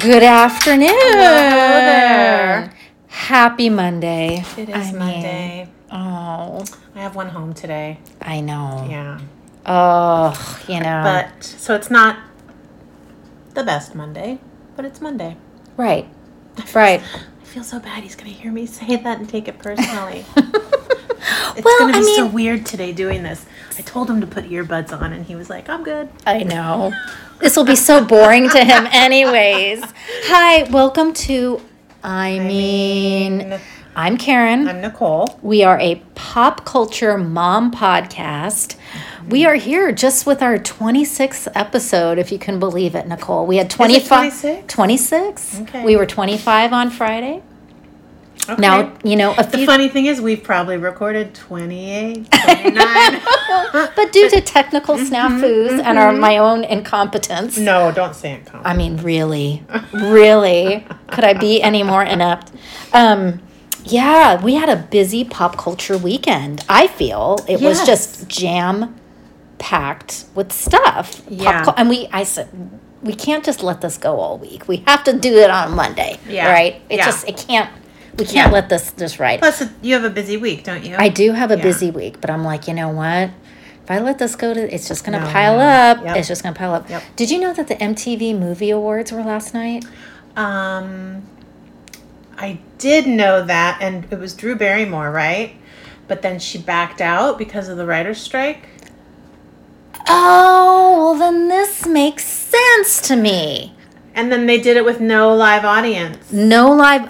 Good afternoon. Hello there. Happy Monday. It is I mean, Monday. Oh, I have one home today. I know. Yeah. Oh, you know. But so it's not the best Monday, but it's Monday. right. Right. I feel so bad he's gonna hear me say that and take it personally. It's well, gonna be I mean, so weird today doing this. I told him to put earbuds on and he was like, I'm good. I know. This will be so boring to him, anyways. Hi, welcome to. I mean, I'm Karen. I'm Nicole. We are a pop culture mom podcast. We are here just with our 26th episode, if you can believe it, Nicole. We had 25. 26? 26. Okay. We were 25 on Friday. Okay. Now, you know, a the few. funny thing is we've probably recorded 28, 29. but due to technical mm-hmm, snafus mm-hmm, and our mm-hmm. my own incompetence, no, don't say. Colin. I mean, really, really, could I be any more inept? Um, yeah, we had a busy pop culture weekend. I feel it was just jam packed with stuff. Yeah. cul- and we, I said, we can't just let this go all week. We have to do it on Monday. Yeah. right. It Yeah. just it can't. We can't Yeah. let this just ride. Plus, you have a busy week, don't you? I do have a Yeah. busy week, but I'm like, you know what? If I let this go to, it's just gonna No, pile no. up. Yep. It's just gonna pile up. Yep. Did you know that the MTV Movie Awards were last night? Um, I did know that, and it was Drew Barrymore, right? But then she backed out because of the writer's strike. Oh, well, then this makes sense to me. And then they did it with no live audience. No live.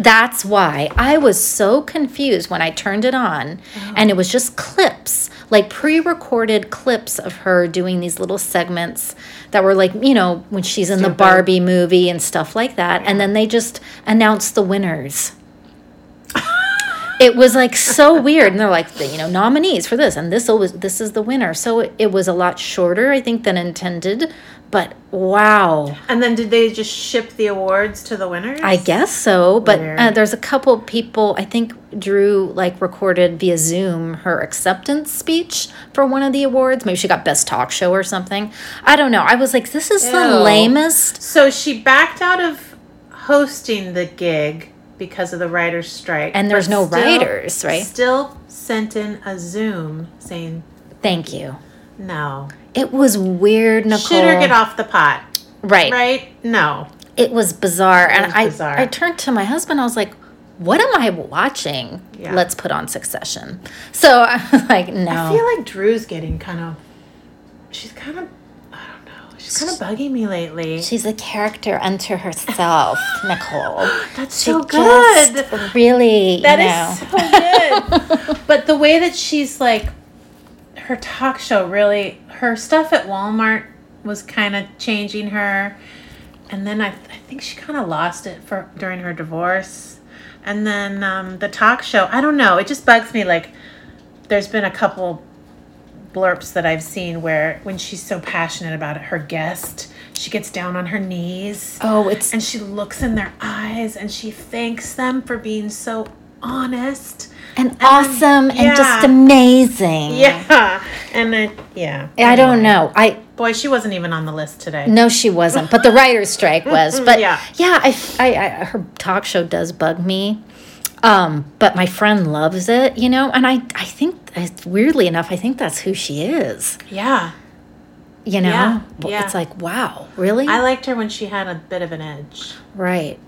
That's why I was so confused when I turned it on uh-huh. and it was just clips, like pre recorded clips of her doing these little segments that were like, you know, when she's in the Barbie movie and stuff like that. And then they just announced the winners. it was like so weird and they're like you know nominees for this and this was this is the winner so it, it was a lot shorter i think than intended but wow And then did they just ship the awards to the winners? I guess so, but uh, there's a couple people. I think Drew like recorded via Zoom her acceptance speech for one of the awards. Maybe she got best talk show or something. I don't know. I was like, this is the lamest. So she backed out of hosting the gig because of the writer's strike. And there's no still- writers, right? Still sent in a Zoom saying, Thank you. No. It was weird, Nicole. Should her get off the pot? Right. Right? No. It was bizarre, and was I bizarre. I turned to my husband. I was like. What am I watching? Yeah. Let's put on Succession. So I was like, no. I feel like Drew's getting kind of. She's kind of. I don't know. She's kind of bugging me lately. She's a character unto herself, Nicole. That's She so good. really, That you is so good. but the way that she's like, her talk show really, her stuff at Walmart was kind of changing her, and then I, I think she kind of lost it for during her divorce, and then um, the talk show. I don't know. It just bugs me. Like, there's been a couple blurps that I've seen where when she's so passionate about it, her guest, she gets down on her knees oh, it's and she looks in their eyes and she thanks them for being so honest. And awesome and just amazing. Yeah. And then, yeah. I don't know. I Boy, she wasn't even on the list today. no, she wasn't, but the writer's strike was. But yeah, Yeah. I, I, I, her talk show does bug me. Um, but my friend loves it, you know, and I, I think weirdly enough, I think that's who she is. Yeah. You know, Yeah, yeah. it's like wow, really? I liked her when she had a bit of an edge. Right.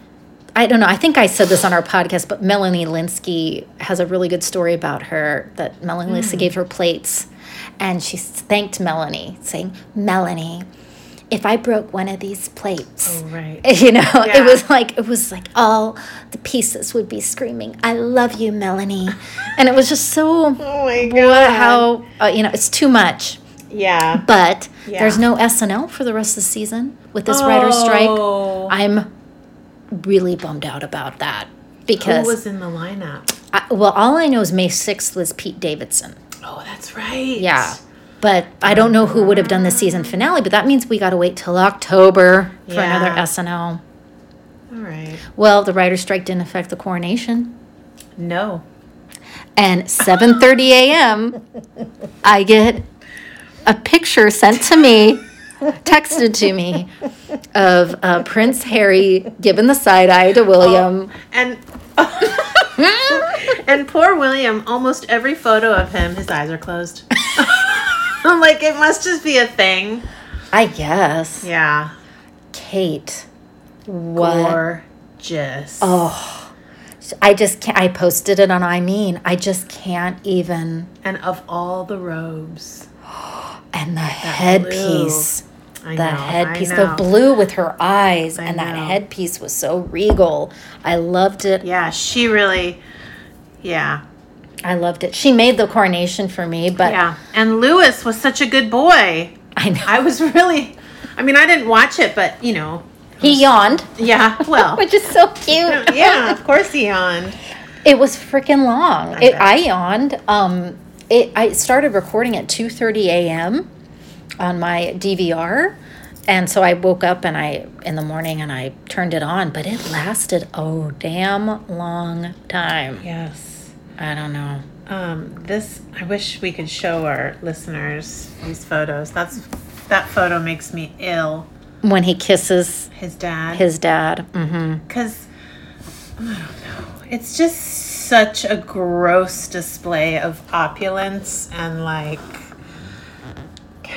I don't know. I think I said this on our podcast, but Melanie Lynskey has a really good story about her that Melanie Lynskey gave her plates and she thanked Melanie, saying, Melanie, if I broke one of these plates, Oh, right. you know, it was like, it was like all the pieces would be screaming, I love you, Melanie. and it was just so, Oh my what, how, uh, you know, it's too much. Yeah. But Yeah. there's no SNL for the rest of the season with this writer's strike. Oh. I'm really bummed out about that because Who was in the lineup? I, well, all I know is May sixth was Pete Davidson. Oh, that's right. Yeah, but I don't know who would have done the season finale. But that means we got to wait till October for another Yeah. SNL. All right. Well, the writer's strike didn't affect the coronation. No. And 7:30 a.m. I get a picture sent to me texted to me of uh, Prince Harry giving the side eye to William. And and poor William, almost every photo of him, his eyes are closed. I'm like, it must just be a thing. I guess. Yeah. Kate. What? Gorgeous. Oh. I just can't. I posted it on I mean. I just can't even. And of all the robes, And the headpiece. I The know, headpiece, the blue with her eyes, I and that headpiece was so regal. I loved it. Yeah, she really. Yeah. I loved it. She made the coronation for me, but Yeah. And Louis was such a good boy. I know I was really. I mean, I didn't watch it, but you know. he yawned, Yeah. Well. which is so cute. yeah, of course he yawned. It was freaking long. I it. I yawned. Um, it. I started recording at two thirty a.m. on my DVR, and so I woke up and I in the morning and I turned it on, but it lasted oh damn long time. Yes. I don't know. Um, this I wish we could show our listeners these photos. That's that photo makes me ill. When he kisses His dad. his dad. Mm-hmm. because I don't know. It's just such a gross display of opulence and like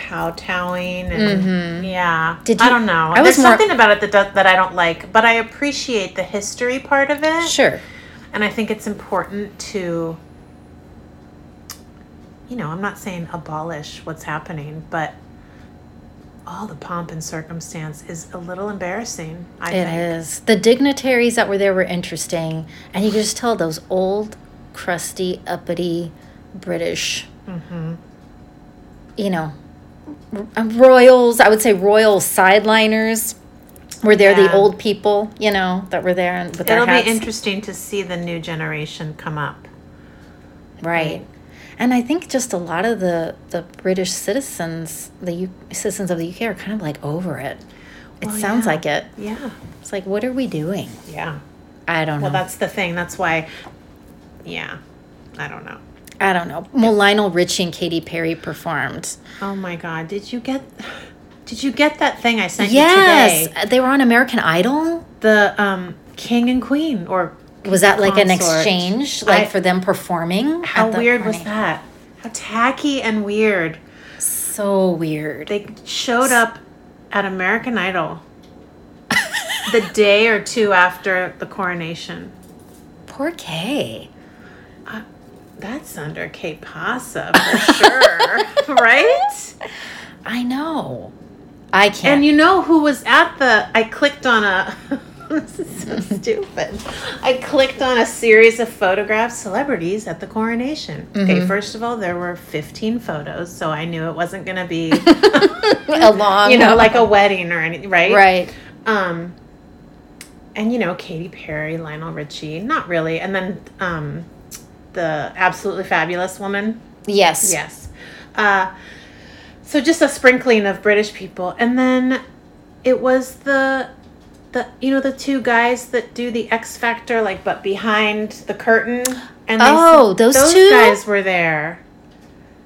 kowtowing and yeah. Mm-hmm. Did I don't know. I was There's more- something about it that does, that I don't like, but I appreciate the history part of it, Sure. and I think it's important to. You know, I'm not saying abolish what's happening, but all the pomp and circumstance is a little embarrassing. I It think. is. The dignitaries that were there were interesting, and you could just tell those old, crusty, uppity British, Mm-hmm. you know, royals. I would say royal sideliners were there. The old people, you know, that were there and with It'll hats. be interesting to see the new generation come up. right? And I think just a lot of the the British citizens, the U- citizens of the UK, are kind of like over it. It Well, sounds yeah. like it. Yeah. It's like, what are we doing? Yeah. I don't know. Well, that's the thing. That's why, yeah. I don't know. I don't know. Well, Lionel Richie and Katy Perry performed. Oh my God. Did you get. Did you get that thing I sent Yes, you today? Yes, they were on American Idol. The um, king and queen, or Was that like an exchange, like I- for them performing? how the weird was that? How tacky and weird. So weird. They showed up at American Idol the day or two after the coronation. Poor Kay. That's under Kate Pasa for sure, right? I know. I can't. And you know who was at the? I clicked on a. this is so stupid. I clicked on a series of photographs, celebrities at the coronation. Okay, first of all, there were 15 photos, so I knew it wasn't going to be, a long, you know, like a wedding or anything, right? right. Um, and you know, Katy Perry, Lionel Richie, not really, and then um, the absolutely fabulous woman. Yes. Yes. Uh, so just a sprinkling of British people, and then it was the the you know the two guys that do the X Factor, like but behind the curtain. And they Oh, said- those two? guys were there.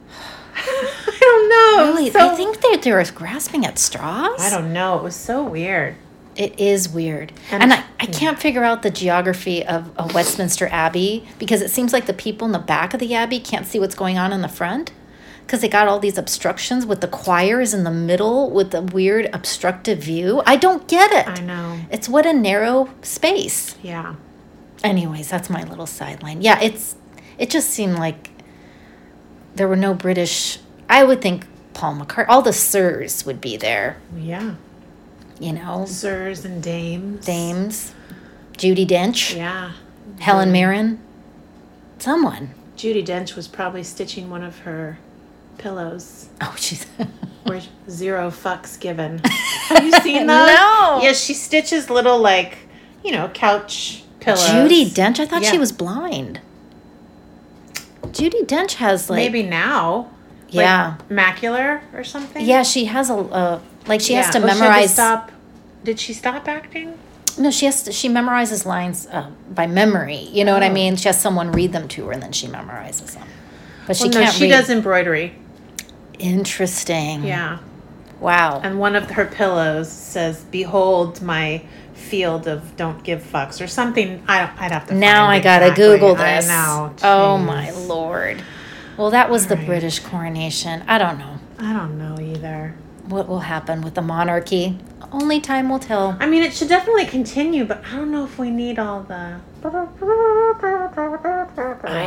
I don't know. Really, So- I think they they were grasping at straws. I don't know. It was so weird. It is weird. And- And, I, I hmm. can't figure out the geography of, of Westminster Abbey because it seems like the people in the back of the Abbey can't see what's going on in the front because they got all these obstructions with the choirs in the middle with the weird obstructive view. I don't get it. I know. It's what a narrow space. Yeah. Anyways, that's my little sideline. Yeah, it's it just seemed like there were no British. I would think Paul McCartney, all the sirs would be there. Yeah. You know, Sirs and dames. dames, Judi Dench. Yeah. Helen Mirren, someone. Judi Dench was probably stitching one of her pillows. Oh, she's. Where zero fucks given. Have you seen those? No. Yes, she stitches little like, you know, couch pillows. Judi Dench. I thought Yeah. she was blind. Judi Dench has like. Maybe now. like, Yeah. macular or something. Yeah, she has a. Uh, like she has to Oh, memorize. stop. Did she stop acting? No, she has to, she memorizes lines uh, by memory. You know what I Oh. mean? She has someone read them to her, and then she memorizes them. But she well, no, can't she read. does embroidery. Interesting. Yeah. Wow. And one of her pillows says, "Behold my field of don't give fucks" or something. I don't, I'd have to. now I gotta exactly. Google this. I know. Oh my lord. Well, that was the Right. British coronation. I don't know I don't know either. What will happen with the monarchy. Only time will tell. I mean, it should definitely continue, but I don't know if we need all the. I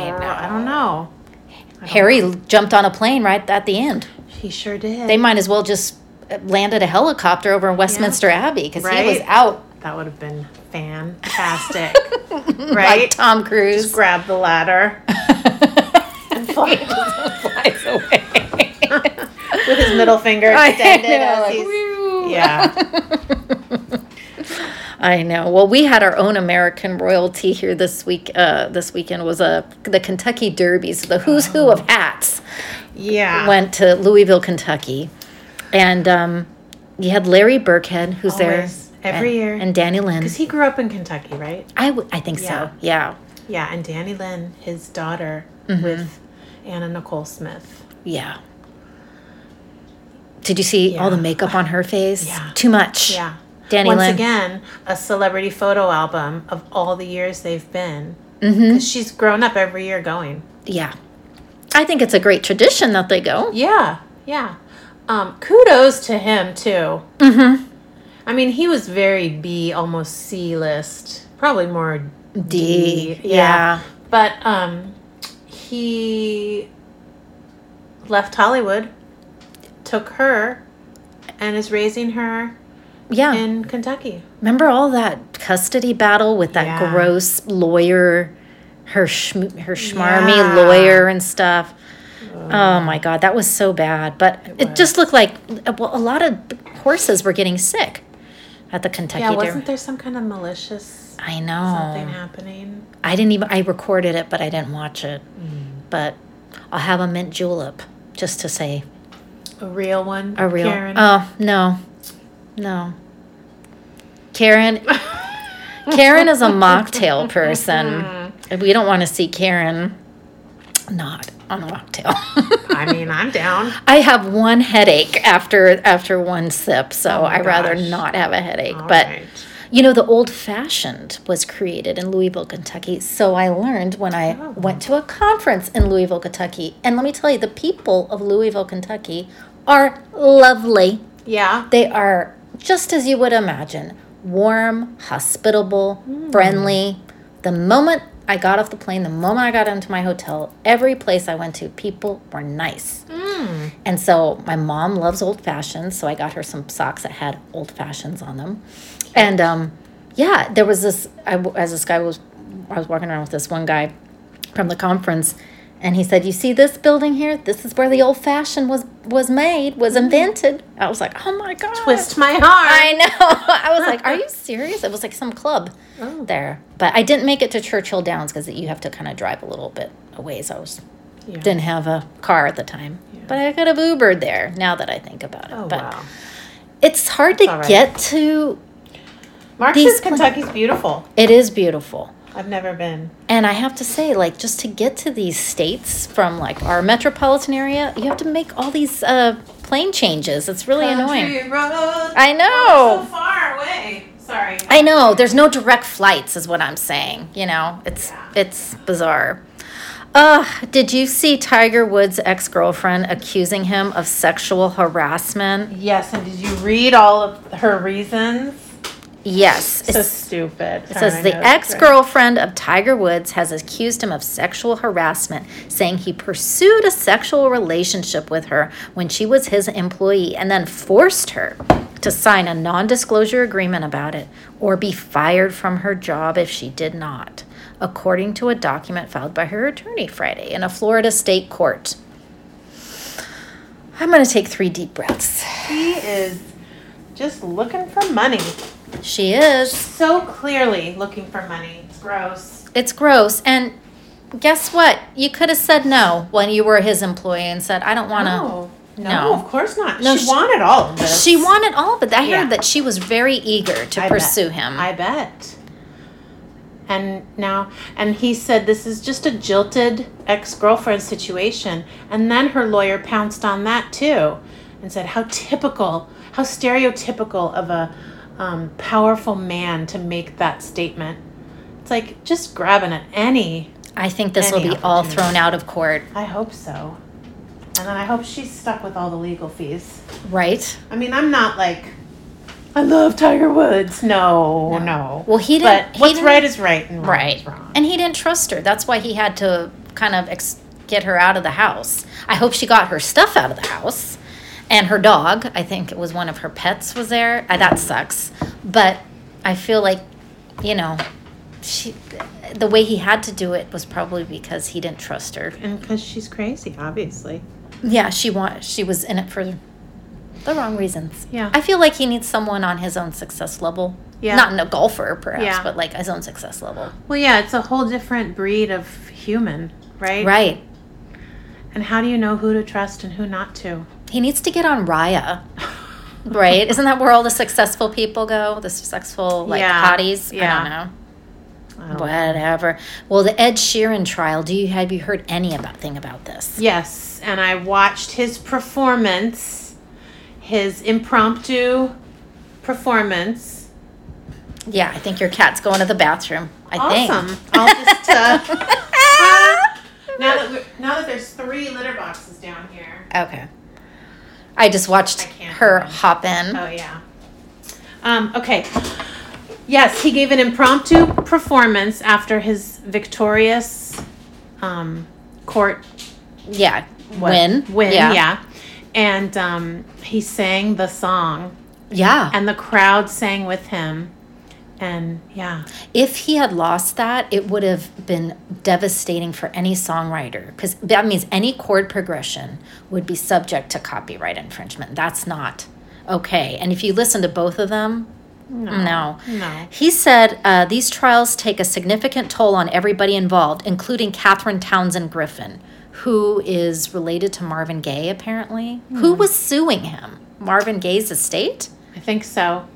know. I don't know. I don't Harry know. jumped on a plane right at the end. He sure did. They might as well just uh, landed a helicopter over in Westminster Abbey because he was out. that would have been fantastic. Like Right? Tom Cruise. Just grab the ladder and fly flies away. With his middle finger extended know, like, Yeah. I know. Well, we had our own American royalty here this week. Uh, this weekend was a the Kentucky Derby. So the who's who of hats Yeah. went to Louisville, Kentucky, and um, you had Larry Birkhead, who's Always. there Every and, year. and Dannielynn. Because he grew up in Kentucky, right? I, w- I think Yeah. so. Yeah, Yeah, and Dannielynn, his daughter, Mm-hmm. with Anna Nicole Smith. yeah. Did you see all the makeup on her face? Yeah. Too much. Yeah. Danny Once Lynn. again, a celebrity photo album of all the years they've been. Mm-hmm. She's grown up every year going. Yeah. I think it's a great tradition that they go. Yeah, yeah. Um, kudos to him too. Mm-hmm. I mean, he was very B, almost C list, probably more D. D. Yeah. But um, he left Hollywood, took her, and is raising her Yeah. in Kentucky. Remember all that custody battle with that Yeah. gross lawyer, her schm- her schmarmy Yeah. lawyer and stuff. Oh my god, that was so bad. But it, was. just looked like well, a lot of horses were getting sick at the Kentucky Yeah, Derby. wasn't there some kind of malicious I know something happening? I didn't even. I recorded it, but I didn't watch it. Mm. But I'll have a mint julep just to say A real one? a real. Karen? Oh no, no. Karen. Karen is a mocktail person. We don't want to see Karen not on a mocktail. I mean, I'm down. I have one headache after after one sip, so Oh I'd rather not have a headache. All but right. you know, the old fashioned was created in Louisville, Kentucky. So I learned when I Oh. went to a conference in Louisville, Kentucky. And let me tell you, the people of Louisville, Kentucky are lovely. Yeah. They are just as you would imagine warm, hospitable, Hmm. friendly. The moment I got off the plane, the moment I got into my hotel, every place I went to, people were nice. Mm. And so my mom loves old fashions, so I got her some socks that had old fashions on them. And um, yeah, there was this. I, as this guy was, I was walking around with this one guy from the conference, and he said, "You see this building here? This is where the old fashioned was was made, was mm. invented." I was like, "Oh my god!" Twist my arm. I know. I was like, "Are you serious?" It was like some club Oh. there, but I didn't make it to Churchill Downs because you have to kind of drive a little bit a ways. I was Yeah. didn't have a car at the time, but I could have Ubered there. Now that I think about it, Oh, but wow. it's hard to all right. get to. Pla- Kentucky's beautiful. It is beautiful. I've never been. And I have to say, like, just to get to these states from like our metropolitan area, you have to make all these uh, plane changes. It's really annoying. Country roads I are know. so far away. Sorry. I know. There's no direct flights, is what I'm saying. You know, it's Yeah. it's bizarre. Uh, did you see Tiger Woods' ex girlfriend accusing him of sexual harassment? Yes, and did you read all of her reasons? Yes. So It's- stupid. It says the ex girlfriend of Tiger Woods has accused him of sexual harassment, saying he pursued a sexual relationship with her when she was his employee and then forced her to sign a non disclosure agreement about it or be fired from her job if she did not, according to a document filed by her attorney Friday in a Florida state court. I'm going to take three deep breaths. He is just looking for money. She is. So clearly looking for money. It's gross. It's gross. And guess what? You could have said no when you were his employee and said, I don't want to. No. No, No. of course not. No, she, she- wanted all of this. She wanted all of it. I Yeah. heard that she was very eager to I pursue bet. him. I bet. And now, and he said this is just a jilted ex girlfriend situation. And then her lawyer pounced on that too and said how typical, how stereotypical of a um, powerful man to make that statement. It's like just grabbing at any. I think this will be all thrown out of court, I hope so. And then I hope she's stuck with all the legal fees. right? I mean, I'm not like, I love Tiger Woods. No, no. Well, he didn't. he what's didn't- right is right and wrong Right. is wrong. And he didn't trust her. That's why he had to kind of ex- get her out of the house. I hope she got her stuff out of the house. And her dog, I think it was one of her pets, was there. Uh, that sucks. But I feel like, you know, she, the way he had to do it was probably because he didn't trust her. and because she's crazy, obviously. Yeah, she want she was in it for the wrong reasons. Yeah. I feel like he needs someone on his own success level. Yeah. Not in a golfer, perhaps, Yeah. but like his own success level. Well, yeah, it's a whole different breed of human, right? Right. And how do you know who to trust and who not to? He needs to get on Raya. Right? Isn't that where all the successful people go? The successful like Yeah. hotties? Yeah. I don't know. I don't know. Whatever. Well, the Ed Sheeran trial. Do you have you heard any about thing about this? Yes, and I watched his performance, his impromptu performance. Yeah, I think your cat's going to the bathroom. I awesome. think. I'll just uh, now that now that there's three litter boxes down here. Okay. I just watched I her remember. hop in. Oh yeah. Um, okay. Yes, he gave an impromptu performance after his victorious um, court Yeah. what- Win. Win, Yeah. yeah. And um, he sang the song, Yeah. and the crowd sang with him. And yeah, if he had lost that, it would have been devastating for any songwriter because that means any chord progression would be subject to copyright infringement. That's not okay. And if you listen to both of them, no. no. He said uh, these trials take a significant toll on everybody involved, including Catherine Townsend Griffin, who is related to Marvin Gaye, apparently. Who was suing him? Marvin Gaye's estate? I think so.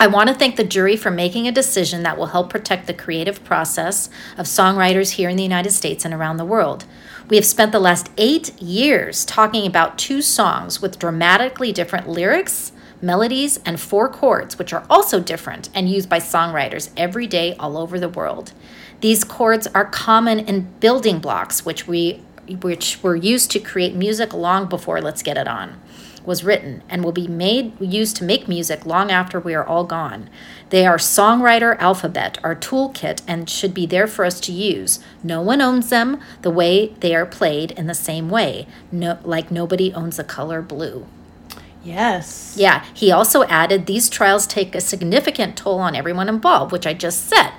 I want to thank the jury for making a decision that will help protect the creative process of songwriters here in the United States and around the world. We have spent the last eight years talking about two songs with dramatically different lyrics, melodies, and four chords, which are also different and used by songwriters every day all over the world. These chords are common in building blocks, which we which were used to create music long before Let's Get It On was written and will be made used to make music long after we are all gone. They are songwriter alphabet, our toolkit, and should be there for us to use. No one owns them the way they are played in the same way, no, like nobody owns the color blue. Yes. Yeah, he also added these trials take a significant toll on everyone involved, which I just said.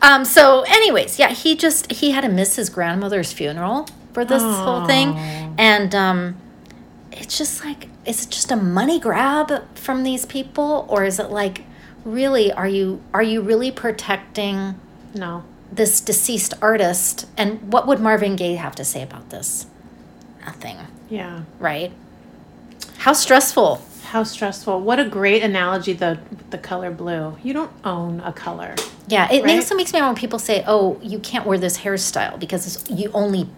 Um, so, anyways, yeah, he just he had to miss his grandmother's funeral for this whole thing, and um, it's just like is it just a money grab from these people, or is it like really are you are you really protecting No. this deceased artist? And what would Marvin Gaye have to say about this? Nothing, Yeah. right? How stressful. How stressful. What a great analogy the the color blue. You don't own a color. Yeah, it Right? also makes me mad when people say, "Oh, you can't wear this hairstyle because it's- you only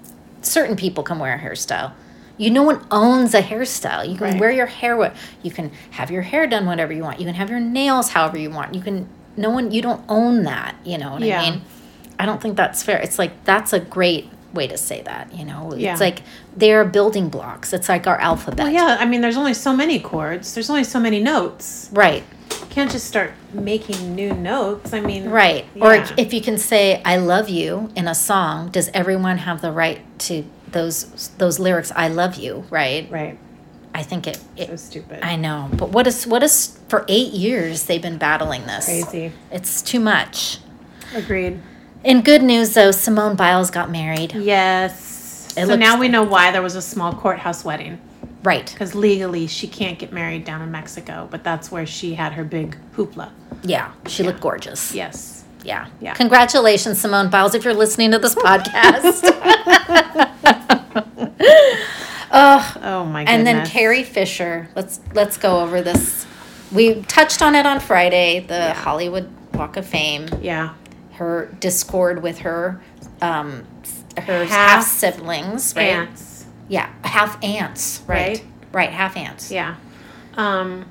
certain people can wear a hairstyle." You no one owns a hairstyle. You can Right. wear your hair what you can have your hair done whatever you want. You can have your nails however you want. You can no one you don't own that, you know what Yeah. I mean? I don't think that's fair. It's like that's a great way to say that, you know. Yeah. It's like they're building blocks. It's like our alphabet. Well, yeah, I mean, there's only so many chords. There's only so many notes. Right. You can't just start making new notes. I mean, Right. Or if you can say I love you in a song, does everyone have the right to those those lyrics I love you, right? right. I think it, it So stupid. I know. But what is what is for 8 years they've been battling this. Crazy. It's too much. Agreed. In good news though, Simone Biles got married. Yes. It so now we know why there was a small courthouse wedding. Right. Because legally she can't get married down in Mexico, but that's where she had her big hoopla. Yeah, she looked gorgeous. Yes. Yeah. Yeah. Congratulations, Simone Biles, if you're listening to this podcast. oh, Oh my goodness. And then Carrie Fisher. Let's let's go over this. We touched on it on Friday, the Yeah. Hollywood Walk of Fame. Yeah. Her discord with her um her Half half siblings, right? Ants. Yeah, half aunts, right? Right. Right, half aunts. Yeah. Um,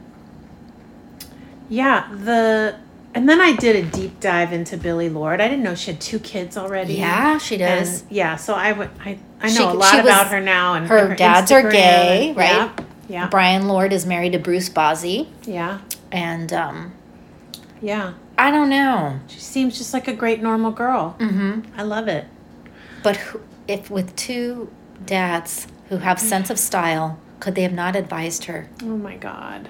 yeah, the and then I did a deep dive into Billie Lourd. I didn't know she had two kids already. Yeah, she does. And yeah, so I would I I know She- a lot she was- about her now and her dads are gay, and- right? Yeah. Yeah. Bryan Lourd is married to Bruce Bozzi, Yeah. and um, Yeah. I don't know. She seems just like a great normal girl. hmm I love it. But who, if with two dads who have sense of style, could they have not advised her? Oh my god.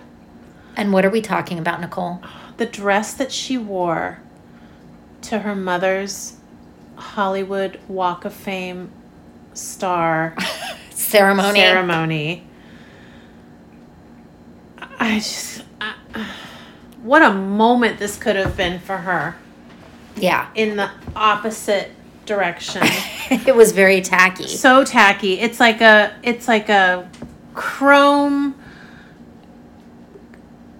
And what are we talking about, Nicole? The dress that she wore to her mother's Hollywood Walk of Fame star Ceremony. ceremony. I just. I, what a moment this could have been for her Yeah. in the opposite direction. it was very tacky. so tacky. It's like a. It's like a chrome.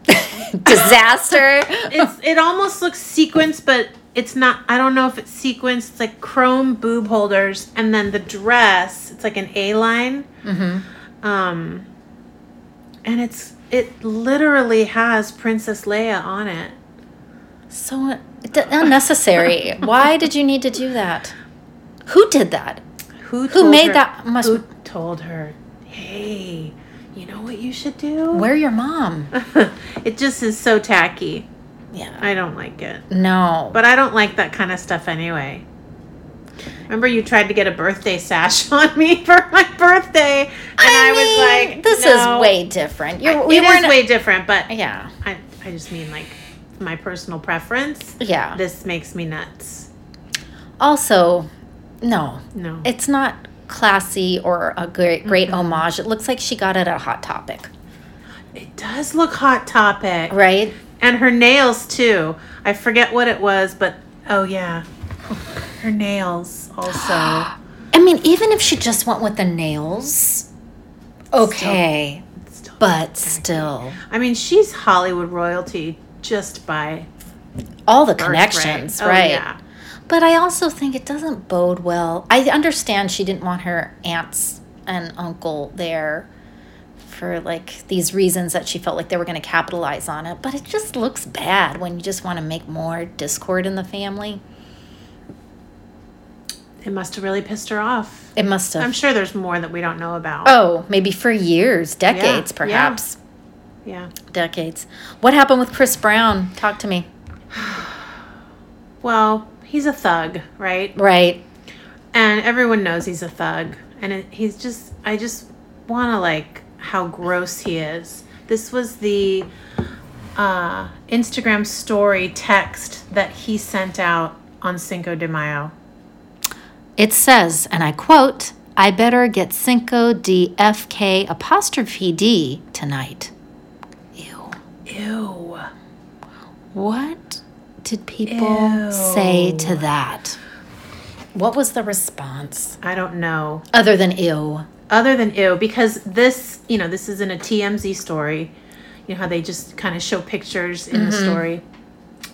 Disaster. It's. It almost looks sequenced, but it's not. I don't know if it's sequenced. It's like chrome boob holders, and then the dress. It's like an A line. hmm Um, and it's it literally has Princess Leia on it. So d- unnecessary. Why did you need to do that? Who did that? Who Who made her- that? Must Who told her? Hey, you know what you should do? where your mom? it just is so tacky. Yeah. I don't like it. No. But I don't like that kind of stuff anyway. Remember, you tried to get a birthday sash on me for my birthday, and I, was mean, like, "This no. is way different." It we is weren't. way different, but yeah. I, I just mean like my personal preference. Yeah. This makes me nuts. Also, no, No. it's not classy or a great great Mm-hmm. homage. It looks like she got it at Hot Topic, It does look hot topic. right? And her nails too. I forget what it was, but oh yeah. Her nails also. I mean, even if she just went with the nails, okay, Still- but still, I mean, she's Hollywood royalty just by all the connections, Oh, right? yeah. But I also think it doesn't bode well. I understand she didn't want her aunts and uncle there for like these reasons that she felt like they were going to capitalize on it, but it just looks bad when you just want to make more discord in the family. It must have really pissed her off. It must have. I'm sure there's more that we don't know about. oh, maybe for years, decades, yeah. perhaps. Yeah. Decades. What happened with Chris Brown? Talk to me. Well, he's a thug, right? Right. and everyone knows he's a thug and it, he's just i just want to like how gross he is this was the uh, instagram story text that he sent out on cinco de mayo It says, and I quote, I better get Cinco DFK apostrophe D tonight. Ew. ew What did people Ew. say to that? What was the response? i don't know Other than ew. Other than ew because this you know this isn't a tmz story you know how they just kind of show pictures in the mm-hmm. story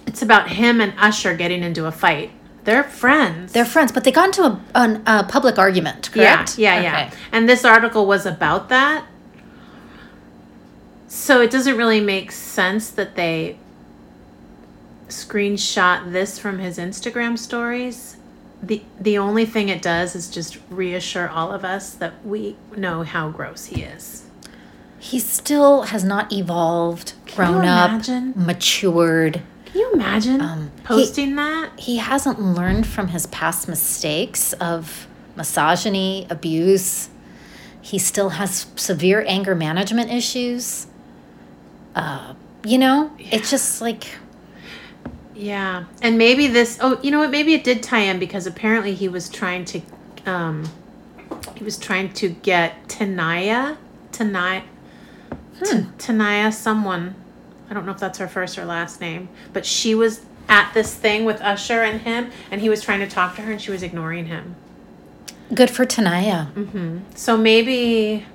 it's about him and usher getting into a fight they're friends They're friends, but they got into a, an, a public argument, correct? Yeah, yeah, yeah. And this article was about that. So it doesn't really make sense that they screenshot this from his Instagram stories. The the only thing it does is just reassure all of us that we know how gross he is. He still has not evolved, Can grown up, matured. Can you imagine Um, he- posting that? He hasn't learned from his past mistakes of misogyny, abuse. He still has severe anger management issues. Uh, you know, it's just like Yeah, and maybe this. Oh, you know what? Maybe it did tie in because apparently he was trying to, um, he was trying to get Tanaya, Tanaya, Hmm. Tanaya, someone. I don't know if that's her first or last name, but she was at this thing with Usher and him, and he was trying to talk to her, and she was ignoring him. good for Tanaya. hmm So maybe,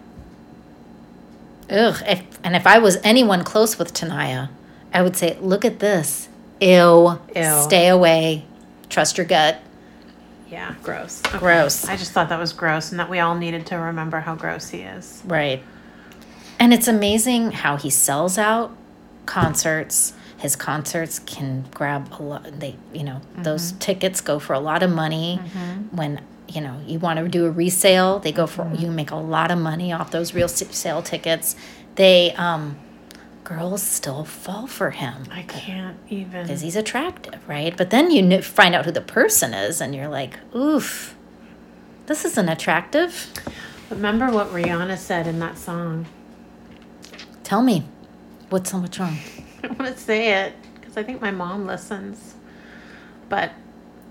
Ugh. If, and if I was anyone close with Tanaya, I would say, look at this. Ew. Ew. Stay away. Trust your gut. yeah, gross. Okay. Gross. I just thought that was gross, and that we all needed to remember how gross he is. Right. And it's amazing how he sells out concerts. His concerts can grab a lot. They, you know, mm-hmm. those tickets go for a lot of money. Mm-hmm. When you know you want to do a resale, they go for mm-hmm. you make a lot of money off those real sale tickets. They, um, girls still fall for him I can't even. because he's attractive, right? But then you find out who the person is, and you're like, oof, this isn't attractive. Remember what Rihanna said in that song? Tell me, what's so much wrong? I don't want to say it because I think my mom listens. But,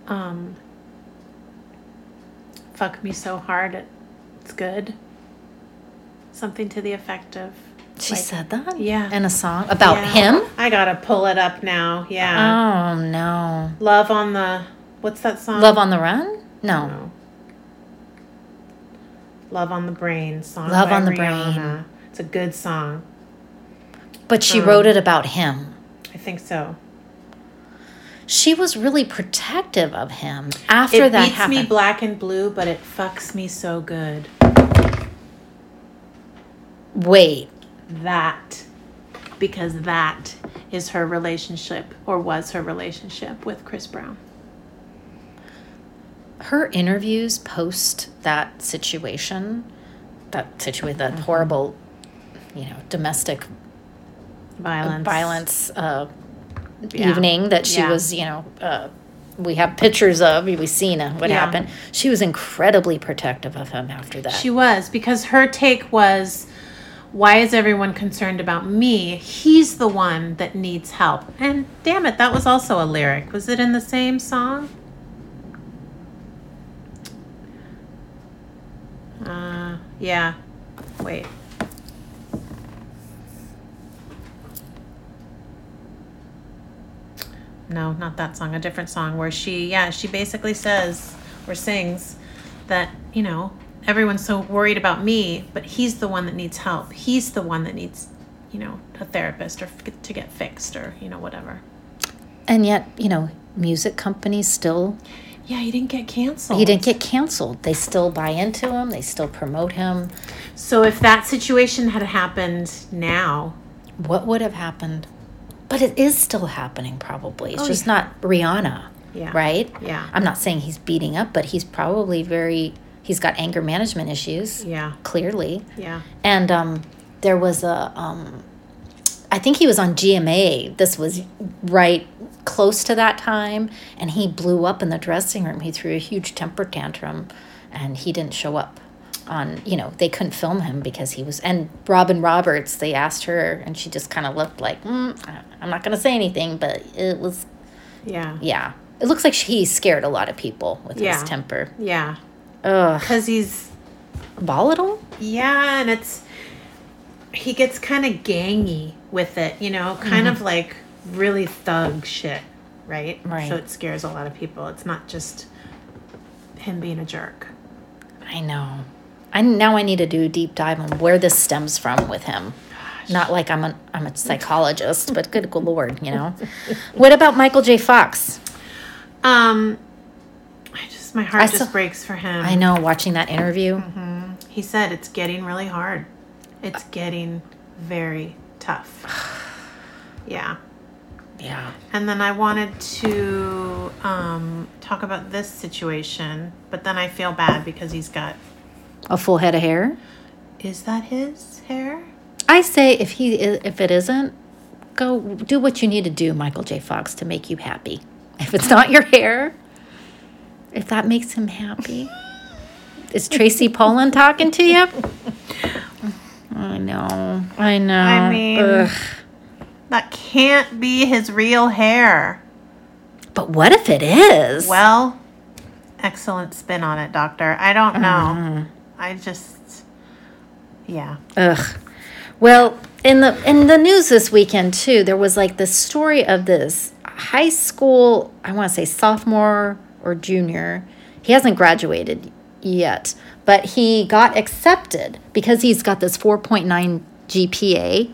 um, fuck me so hard, it's good. Something to the effect of. She like- said that? Yeah. In a song about Yeah. him? I gotta pull it up now. Yeah. Oh, no. Love on the. What's that song? Love on the Run? No. No. Love on the Brain song. Love by on the Rihanna. Brain. It's a good song. But she Um, wrote it about him. I think so. She was really protective of him after it that beats happened. me black and blue, but it fucks me so good. Wait, That. Because that is her relationship, or was her relationship with Chris Brown. her interviews post that situation, that situation, Mm-hmm. that horrible, you know, domestic Violence. violence uh, Yeah. evening that she Yeah. was, you know, uh, we have pictures of, we've seen what Yeah. happened. She was incredibly protective of him after that. She was, because her take was why is everyone concerned about me? He's the one that needs help. And damn it, that was also a lyric. Was it in the same song? Uh, yeah. Wait. No, not that song. A different song where she, yeah, she basically says or sings that, you know, everyone's so worried about me, but he's the one that needs help. He's the one that needs, you know, a therapist or f- to get fixed or, you know, whatever. and yet, you know, music companies still, Yeah, he didn't get canceled. he didn't get canceled. They still buy into him, they still promote him. So if that situation had happened now, What would have happened? But it is still happening, probably. It's Oh, just yeah. not Rihanna, yeah. right? Yeah. I'm not saying he's beating up, but he's probably very, he's got anger management issues, Yeah. clearly. Yeah. And um, there was a, um, I think he was on GMA. This was right close to that time, and he blew up in the dressing room. He threw a huge temper tantrum, and he didn't show up. On you know they couldn't film him because he was and Robin Roberts. They asked her, and she just kind of looked like, mm, I'm not going to say anything, but it was Yeah. yeah. It looks like he scared a lot of people with Yeah. his temper. Yeah. Because he's, volatile. yeah, and it's, he gets kind of gangy with it, you know, kind of like really thug shit, right? Right. So it scares a lot of people. It's not just him being a jerk. I know. I now I need to do a deep dive on where this stems from with him. Not like I'm a I'm a psychologist, but good lord, you know. What about Michael J. Fox? Um, my heart I just saw- breaks for him. I know. Watching that interview, He said it's getting really hard. It's getting very tough. Yeah. yeah. And then I wanted to um, talk about this situation, but then I feel bad because he's got. A full head of hair. Is that his hair? I say if he if it isn't, go do what you need to do, Michael J. Fox, to make you happy. If it's not your hair, if that makes him happy, is Tracy Pollan talking to you? I know. I know. I mean- Ugh. That can't be his real hair. But what if it is? Well, excellent spin on it, Doctor. I don't know. Mm-hmm. I just. Yeah. Ugh. Well, in the in the news this weekend too, there was like this story of this high school, I want to say sophomore or junior. He hasn't graduated yet, but he got accepted because he's got this 4.9 GPA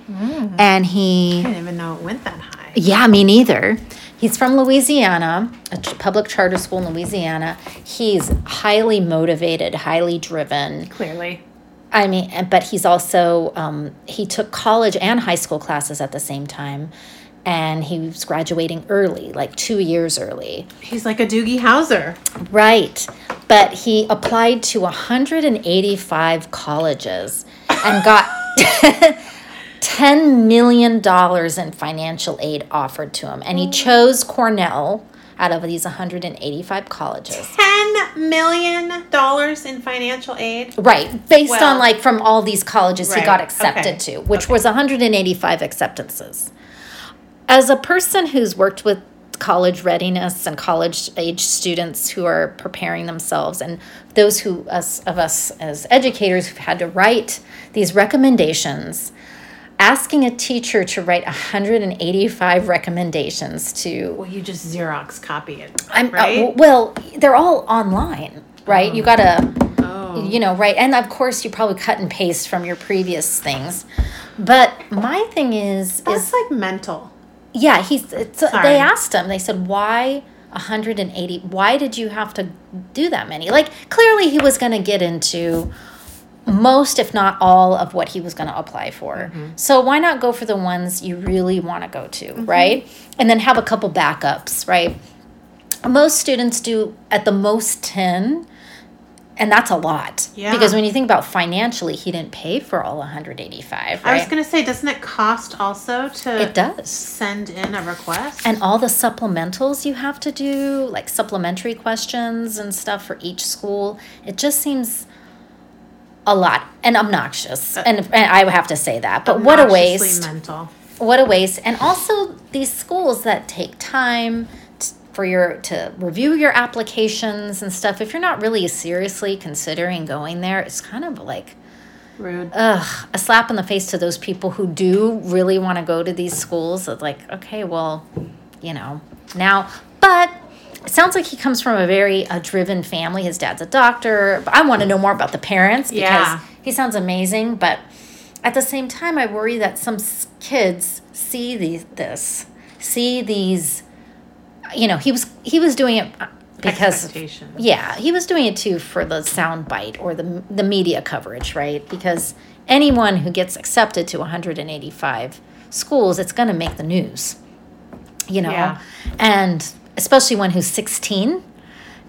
and he I didn't even know it went that high. yeah, me neither. He's from Louisiana, a ch- public charter school in Louisiana. He's highly motivated, highly driven. Clearly. I mean, but he's also um, he took college and high school classes at the same time, and he was graduating early, like two years early. He's like a Doogie Howser. Right, but he applied to 185 colleges and got 10 million dollars in financial aid offered to him, and he chose Cornell out of these 185 colleges. Ten million dollars in financial aid. Right, based Well- on like from all these colleges he got accepted okay, to, which was 185 acceptances. As a person who's worked with college readiness and college age students who are preparing themselves and those who us of us as educators who've had to write these recommendations asking a teacher to write 185 recommendations to Well, you just Xerox copy it, I'm uh, right? w- well, they're all online, right? You gotta, oh, you know, right? And of course, you probably cut and paste from your previous things. But my thing is, that's is like mental. Yeah, he's. It's, uh, Sorry. they asked him. They said, "Why 180? Why did you have to do that many?" Like clearly, he was going to get into most, if not all, of what he was going to apply for. Mm-hmm. So why not go for the ones you really want to go to, mm-hmm. right? And then have a couple backups, right? Most students do at the most 10 and that's a lot Yeah. because when you think about financially he didn't pay for all 185 right I was gonna say, doesn't it cost also to it does send in a request? and all the supplementals you have to do like supplementary questions and stuff for each school it just seems a lot and obnoxious uh, and, and i have to say that but what a waste Mental. what a waste and also these schools that take time for your to review your applications and stuff if you're not really seriously considering going there it's kind of like Rude. ugh, a slap in the face to those people who do really want to go to these schools. It's like, okay, well, you know, now, but it sounds like he comes from a very uh, driven family. His dad's a doctor. I want to know more about the parents because Yeah. he sounds amazing. But at the same time, I worry that some kids see these, this, see these, you know, he was he was doing it because yeah, he was doing it too for the sound bite or the the media coverage, right? Because anyone who gets accepted to 185 schools, it's going to make the news. You know. Yeah. And especially one who's 16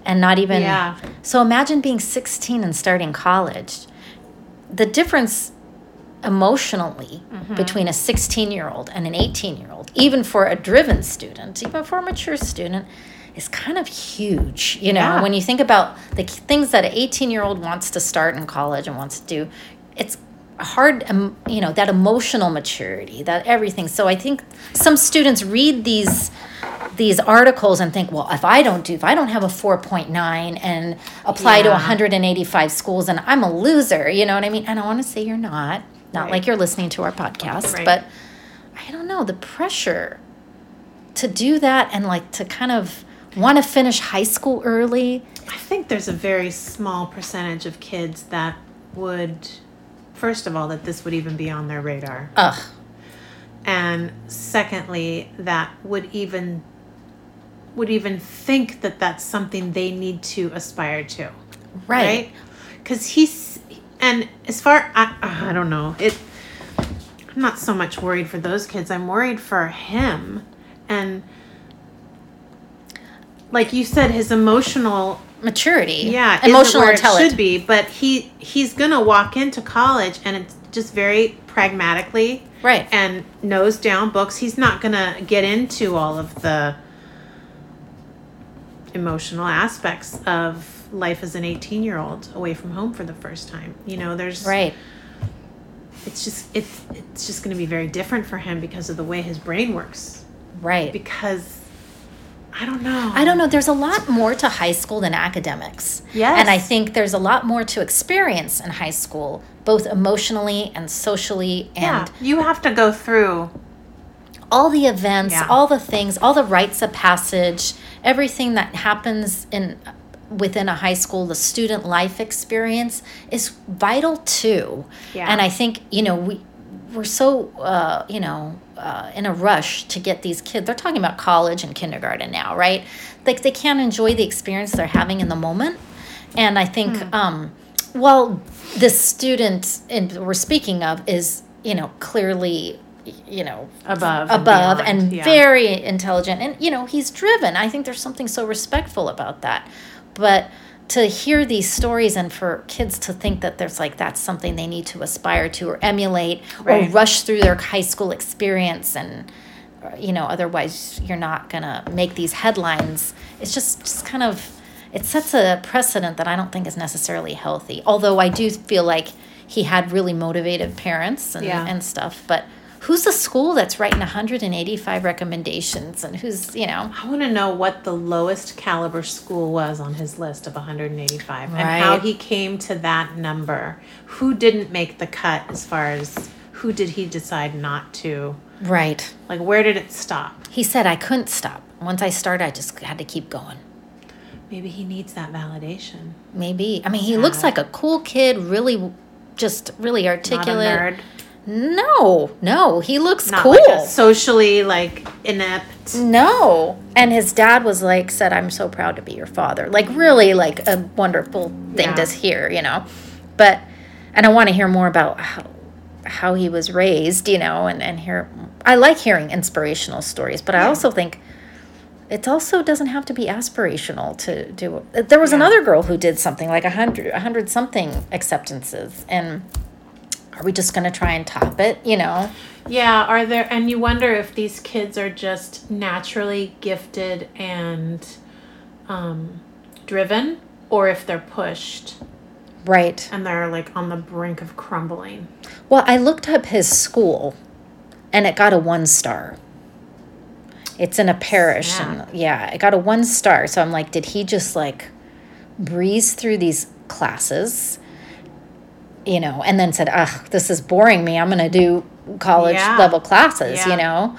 and not even Yeah. So imagine being 16 and starting college. The difference emotionally Mm-hmm. between a 16 year old and an 18 year old, even for a driven student, even for a mature student, is kind of huge. You know, Yeah. when you think about the things that an 18 year old wants to start in college and wants to do, it's hard, um, you know, that emotional maturity, that everything. So I think some students read these these articles and think, well, if I don't do, if I don't have a 4.9 and apply to 185 schools and I'm a loser, you know what I mean? And I want to say you're not, not Right. like you're listening to our podcast, Right. but I don't know, the pressure to do that and like to kind of want to finish high school early. I think there's a very small percentage of kids that would, first of all, that this would even be on their radar. Ugh, and secondly that would even would even think that that's something they need to aspire to right. because he's and as far I, I don't know it i'm not so much worried for those kids i'm worried for him and like you said his emotional Maturity. yeah Emotional intelligence. should be but he he's gonna walk into college and it's just very pragmatically Right. and nose down books. He's not gonna get into all of the emotional aspects of life as an 18 year old away from home for the first time. You know, there's Right. It's just it's it's just gonna be very different for him because of the way his brain works. Right. Because I don't know. I don't know. There's a lot more to high school than academics. Yes. And I think there's a lot more to experience in high school, both emotionally and socially And Yeah, you have to go through. all the events, Yeah. all the things, all the rites of passage, everything that happens in within a high school, the student life experience is vital too. Yeah. And I think, you know, we we're so uh, you know, uh, in a rush to get these kids. They're talking about college and kindergarten now, right? Like they can't enjoy the experience they're having in the moment. And I think Hmm. um Well, the student in, we're speaking of is, you know, clearly, you know, Above. above beyond, and yeah. very intelligent. And, you know, he's driven. I think there's something so respectful about that. But to hear these stories and for kids to think that there's like that's something they need to aspire to or emulate or rush through their high school experience and you know otherwise you're not gonna make these headlines it's just just kind of it sets a precedent that i don't think is necessarily healthy although i do feel like he had really motivated parents and, Yeah. and stuff but who's the school that's writing 185 recommendations and who's you know I want to know what the lowest caliber school was on his list of 185 and how he came to that number. Who didn't make the cut as far as who did he decide not to? right Like, where did it stop? he said i couldn't stop once i started i just had to keep going Maybe he needs that validation. maybe i mean he looks like a cool kid really just really articulate. No no he looks Not cool like socially like inept. No. And his dad was like, said, I'm so proud to be your father. Like, really, like a wonderful thing Yeah. to hear, you know? But, and I want to hear more about how, how he was raised, you know, and, and hear, I like hearing inspirational stories, but I also think it also doesn't have to be aspirational to do. There was Yeah. another girl who did something like a hundred, a hundred something acceptances. And are we just going to try and top it, you know? Yeah, are there, and you wonder if these kids are just naturally gifted and um, driven, or if they're pushed Right. and they're like on the brink of crumbling. Well, I looked up his school and it got a one star. It's in a parish Snap. and yeah, it got a one star. So I'm like, did he just like breeze through these classes? You know, and then said, Ugh, this is boring me. I'm gonna do college Yeah. level classes, Yeah. you know?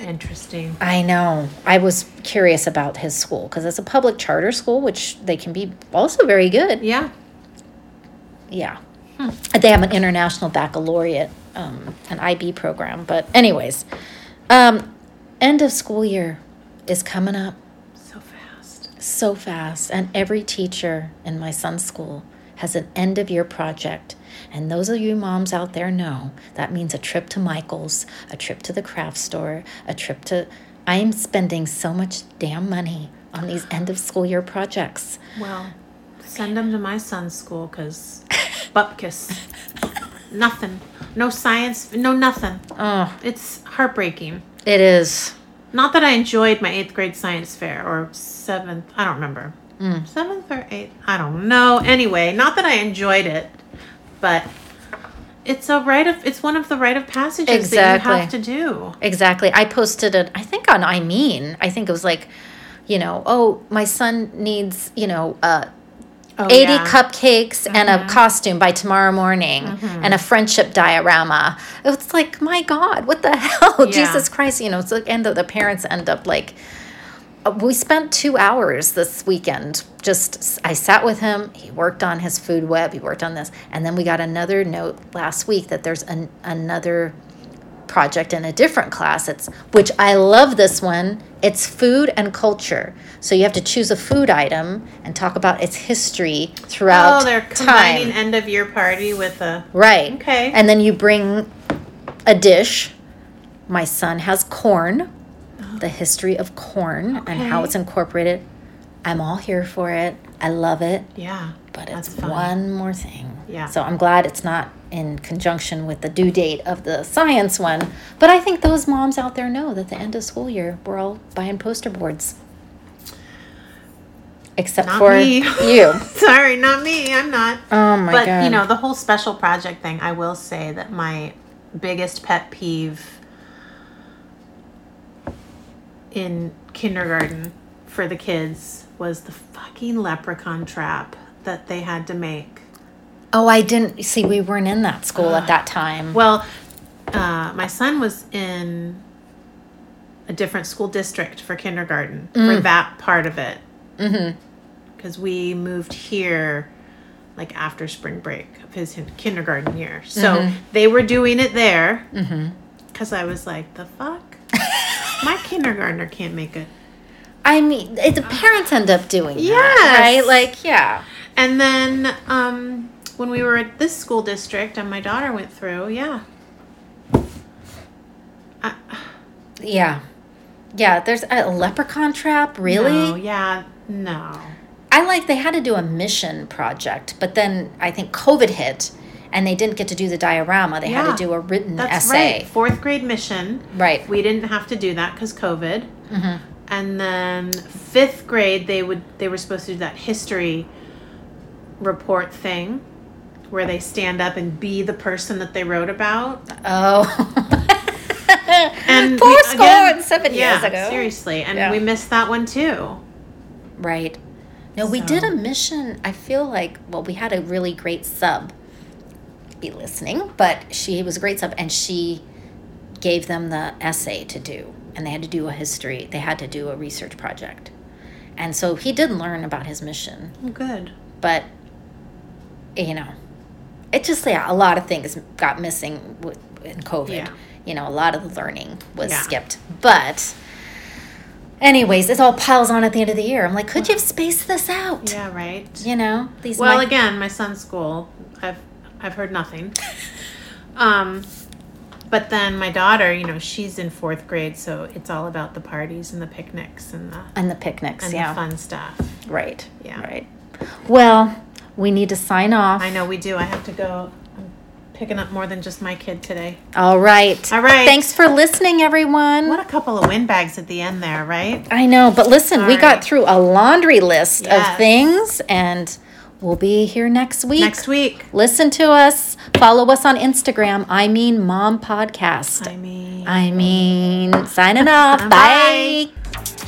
Interesting. I know. I was curious about his school because it's a public charter school, which they can be also very good. Yeah. Yeah. They have an international baccalaureate, um, an IB program. But, anyways, um, end of school year is coming up So fast. so fast. And every teacher in my son's school has an end of year project. And those of you moms out there know that means a trip to Michael's, a trip to the craft store, a trip to. I am spending so much damn money on these end of school year projects. Well, send them to my son's school because bupkis. nothing. No science. No nothing. Oh, It's heartbreaking. it is. Not that I enjoyed my eighth grade science fair or seventh. I don't remember. Mm, Seventh or eighth. I don't know. Anyway, not that I enjoyed it, but it's a rite of. It's one of the rite of passages that you have to do. Exactly. I posted it, I think on I Mean. I think it was like, you know, oh, my son needs, you know, uh, Oh, 80 yeah. cupcakes and a mm-hmm. costume by tomorrow morning mm-hmm. and a friendship diorama. It's like, my God, what the hell? Yeah. Jesus Christ. You know, it's like, end up, the parents end up like, Uh, we spent two hours this weekend. Just, I sat with him. He worked on his food web. He worked on this. And then we got another note last week that there's an, another project in a different class. It's which I love this one. It's food and culture. So you have to choose a food item and talk about its history throughout Oh, they're combining time. end of year party with a. Right. Okay. And then you bring a dish. My son has corn, the history of corn and how it's incorporated. I'm all here for it. I love it, Yeah. but it's fun. one more thing. Yeah. So I'm glad it's not in conjunction with the due date of the science one. But I think those moms out there know that the end of school year, we're all buying poster boards. Except Not for me. you. Sorry, not me. I'm not. Oh my but god. But you know the whole special project thing i will say that my biggest pet peeve in kindergarten for the kids was the fucking leprechaun trap that they had to make. Oh, I didn't see we weren't in that school at that time. well uh, my son was in a different school district for kindergarten for mm. that part of it. Mm-hmm. Because we moved here like after spring break of his kindergarten year. So mm-hmm. they were doing it there. Mm-hmm. Because I was like, the fuck? My kindergartner can't make it. I mean, the parents end up doing Yes. that, right? Like, yeah. And then um, when we were at this school district and my daughter went through, yeah. I, Yeah. Yeah, there's a leprechaun trap, really? No, yeah, no. I like they had to do a mission project, but then I think COVID hit and they didn't get to do the diorama. They had to do a written That's essay. right. Fourth grade mission. Right. We didn't have to do that because COVID. Mhm. And then fifth grade, they would they were supposed to do that history report thing, where they stand up and be the person that they wrote about. Oh. And four we- score again- and seven yeah, years ago. seriously, and Yeah. we missed that one too. Right. No, we did a mission. I feel like, well, we had a really great sub be listening, but she was a great sub and she gave them the essay to do. And they had to do a history, they had to do a research project. And so he did learn about his mission, Oh, good. but, you know, it just, yeah, a lot of things got missing with, in COVID. Yeah. You know, a lot of the learning was Yeah. skipped. But, anyways, it all piles on at the end of the year. I'm like, could you have spaced this out? Yeah, right. You know, these Well, might- again, my son's school, I've I've heard nothing. Um, but then my daughter, you know, she's in fourth grade, so it's all about the parties and the picnics and the and the picnics, and yeah. the fun stuff. Right. Yeah. Right. Well, we need to sign off. I know we do. I have to go. I'm picking up more than just my kid today. All right. All right. Thanks for listening, everyone. What a couple of windbags at the end there, right? I know, but listen, we Sorry. got through a laundry list Yes. of things, and we'll be here next week. Next week. Listen to us. Follow us on Instagram. I mean, Mom Podcast. I mean. I mean, signing off. Bye. Bye.